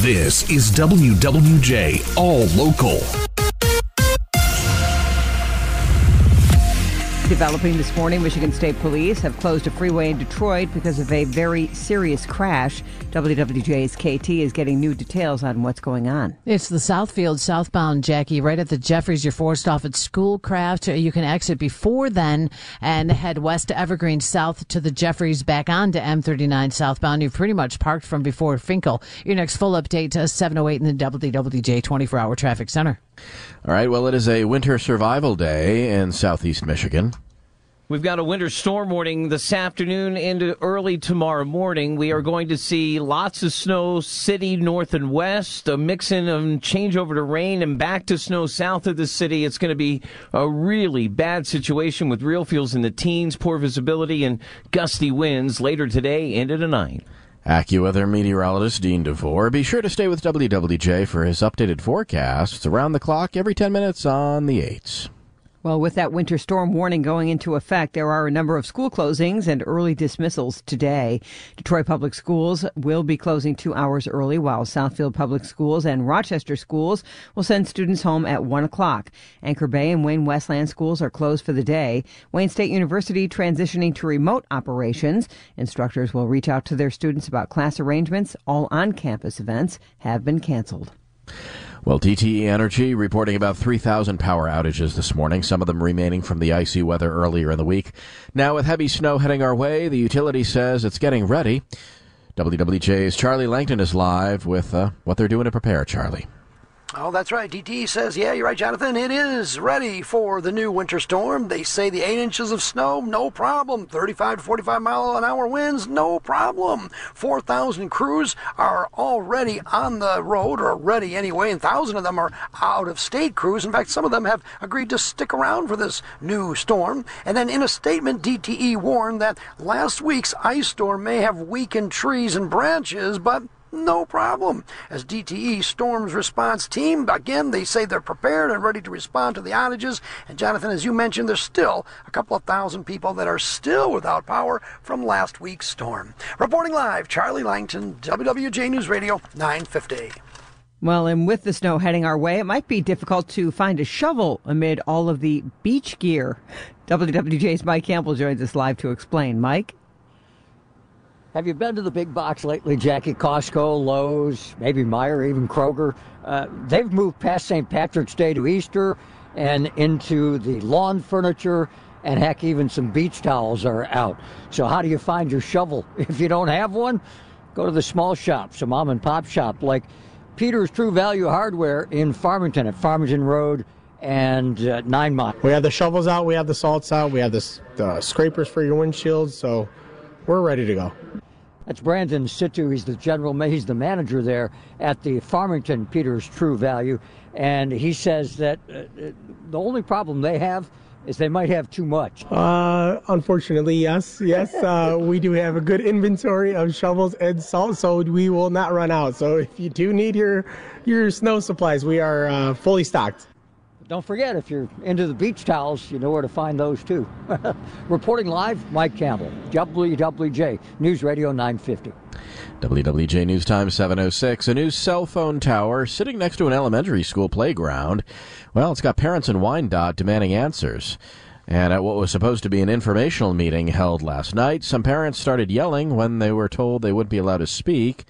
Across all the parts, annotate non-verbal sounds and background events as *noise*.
This is WWJ All Local. Developing this morning, Michigan State Police have closed a freeway in Detroit because of a very serious crash. WWJ's KT is getting new details on what's going on. It's the Southfield southbound, Jackie, right at the Jeffries. You're forced off at Schoolcraft. You can exit before then and head west to Evergreen, south to the Jeffries, back onto M39 southbound. You've pretty much parked from before Fenkell. Your next full update uh, to 708 in the WWJ 24 hour traffic center. All right, well, it is a winter survival day in southeast Michigan. We've got a winter storm warning this afternoon into early tomorrow morning. We are going to see lots of snow city north and west, a mix mixing of changeover to rain and back to snow south of the city. It's going to be a really bad situation with real feels in the teens, poor visibility, and gusty winds later today into the night. AccuWeather meteorologist Dean DeVore. Be sure to stay with WWJ for his updated forecasts around the clock every 10 minutes on the 8s. Well, with that winter storm warning going into effect, there are a number of school closings and early dismissals today. Detroit Public Schools will be closing two hours early, while Southfield Public Schools and Rochester Schools will send students home at one o'clock. Anchor Bay and Wayne Westland schools are closed for the day. Wayne State University transitioning to remote operations. Instructors will reach out to their students about class arrangements. All on-campus events have been canceled. Well, DTE Energy reporting about 3,000 power outages this morning, some of them remaining from the icy weather earlier in the week. Now, with heavy snow heading our way, the utility says it's getting ready. WWJ's Charlie Langton is live with uh, what they're doing to prepare, Charlie. Oh, that's right. DT says, yeah, you're right, Jonathan. It is ready for the new winter storm. They say the eight inches of snow, no problem. 35 to 45 mile an hour winds, no problem. 4,000 crews are already on the road, or ready anyway, and 1,000 of them are out of state crews. In fact, some of them have agreed to stick around for this new storm. And then in a statement, DTE warned that last week's ice storm may have weakened trees and branches, but no problem. As DTE Storms response team, again, they say they're prepared and ready to respond to the outages. And Jonathan, as you mentioned, there's still a couple of thousand people that are still without power from last week's storm. Reporting live, Charlie Langton, WWJ News Radio, 950. Well, and with the snow heading our way, it might be difficult to find a shovel amid all of the beach gear. WWJ's Mike Campbell joins us live to explain. Mike? Have you been to the big box lately, Jackie? Costco, Lowe's, maybe Meijer, even Kroger? Uh, they've moved past St. Patrick's Day to Easter and into the lawn furniture, and heck, even some beach towels are out. So, how do you find your shovel? *laughs* If you don't have one, go to the small shops, a mom and pop shop like Peter's True Value Hardware in Farmington at Farmington Road and uh, Nine Mile. We have the shovels out, we have the salts out, we have the, the scrapers for your windshields, so we're ready to go. That's Brandon Situ. He's the general, he's the manager there at the Farmington Peters True Value, and he says that uh, the only problem they have is they might have too much. Uh, unfortunately, yes, yes, uh, *laughs* we do have a good inventory of shovels and salt, so we will not run out. So if you do need your your snow supplies, we are uh, fully stocked. Don't forget, if you're into the beach towels, you know where to find those too. *laughs* Reporting live, Mike Campbell, WWJ News Radio 950. WWJ News Time 706. A new cell phone tower sitting next to an elementary school playground. Well, it's got parents in Wyandotte demanding answers. And at what was supposed to be an informational meeting held last night, some parents started yelling when they were told they wouldn't be allowed to speak.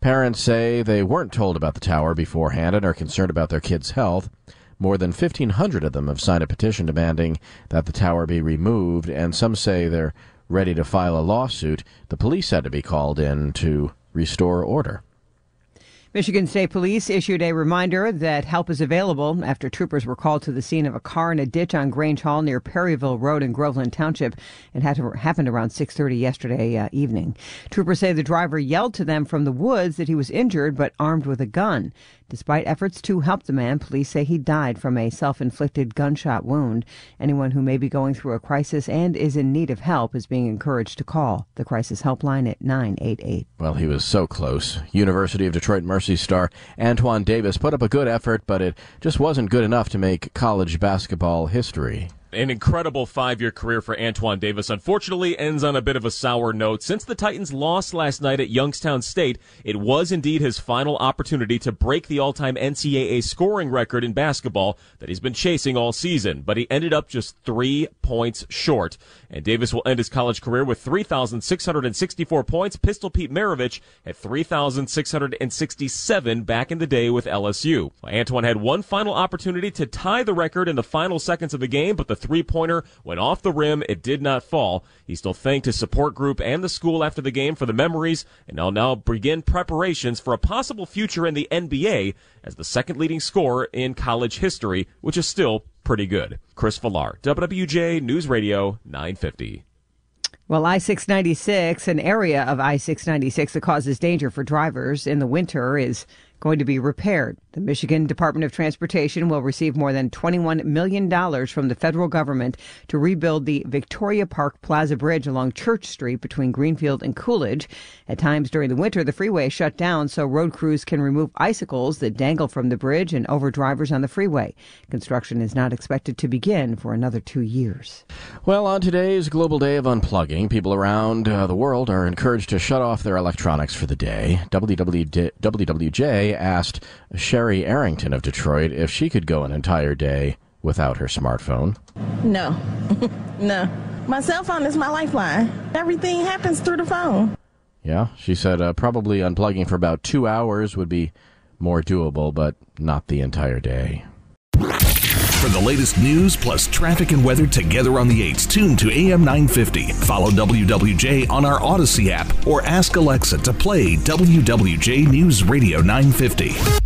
Parents say they weren't told about the tower beforehand and are concerned about their kids' health. More than 1,500 of them have signed a petition demanding that the tower be removed, and some say they're ready to file a lawsuit. The police had to be called in to restore order. Michigan State Police issued a reminder that help is available after troopers were called to the scene of a car in a ditch on Grange Hall near Perryville Road in Groveland Township. It happened around 6:30 yesterday uh, evening. Troopers say the driver yelled to them from the woods that he was injured but armed with a gun. Despite efforts to help the man, police say he died from a self-inflicted gunshot wound. Anyone who may be going through a crisis and is in need of help is being encouraged to call the crisis helpline at 988. Well, he was so close. University of Detroit Mercy star Antoine Davis put up a good effort, but it just wasn't good enough to make college basketball history an incredible five year career for Antoine Davis. Unfortunately, ends on a bit of a sour note. Since the Titans lost last night at Youngstown State, it was indeed his final opportunity to break the all time NCAA scoring record in basketball that he's been chasing all season, but he ended up just three points short. And Davis will end his college career with 3,664 points. Pistol Pete Maravich at 3,667 back in the day with LSU. Antoine had one final opportunity to tie the record in the final seconds of the game, but the three pointer went off the rim. It did not fall. He still thanked his support group and the school after the game for the memories, and will now begin preparations for a possible future in the NBA as the second leading scorer in college history, which is still pretty good. Chris Villar, WWJ News Radio 950. Well, I 696, an area of I 696 that causes danger for drivers in the winter, is going to be repaired. The Michigan Department of Transportation will receive more than $21 million from the federal government to rebuild the Victoria Park Plaza Bridge along Church Street between Greenfield and Coolidge. At times during the winter, the freeway is shut down so road crews can remove icicles that dangle from the bridge and over drivers on the freeway. Construction is not expected to begin for another two years. Well, on today's Global Day of Unplugging, people around uh, the world are encouraged to shut off their electronics for the day. WWJ asked Sherry Arrington of Detroit if she could go an entire day without her smartphone. No, *laughs* no. My cell phone is my lifeline. Everything happens through the phone. Yeah, she said uh, probably unplugging for about two hours would be more doable, but not the entire day. For the latest news plus traffic and weather together on the 8s, tune to AM 950. Follow WWJ on our Audacy app or ask Alexa to play WWJ News Radio 950.